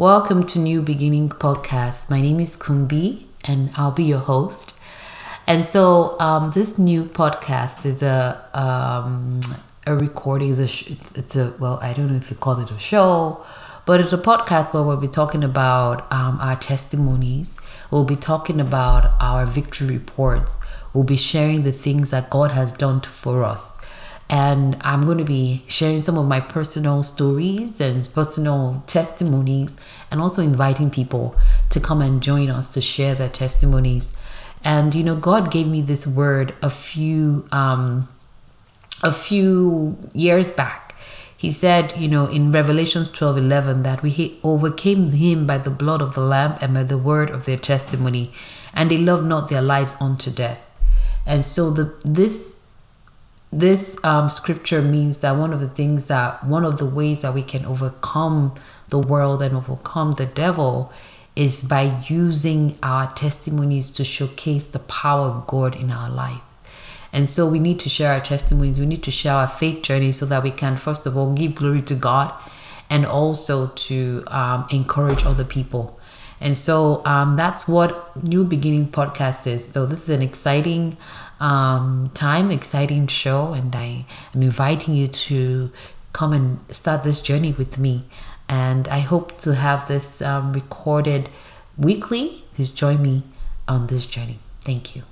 Welcome to New Beginning Podcast. My name is Kunbi and I'll be your host. And so um, this new podcast is a um, a recording. Is a it's, it's, a well, I don't know if you call it a show, but it's a podcast where we'll be talking about um, our testimonies. We'll be talking about our victory reports. We'll be sharing the things that God has done for us and I'm going to be sharing some of my personal stories and personal testimonies, and also inviting people to come and join us to share their testimonies. And you know, God gave me this word a few um, a few years back. He said, you know, in Revelations 12 11, that we overcame him by the blood of the Lamb and by the word of their testimony, and they loved not their lives unto death. And so the this this um, scripture means that one of the things that one of the ways that we can overcome the world and overcome the devil is by using our testimonies to showcase the power of God in our life. And so we need to share our testimonies. We need to share our faith journey so that we can, first of all, give glory to God and also to um, encourage other people. And so um, that's what New Beginning Podcast is. So this is an exciting um, time, exciting show, and I am inviting you to come and start this journey with me. And I hope to have this um, recorded weekly. Please join me on this journey. Thank you.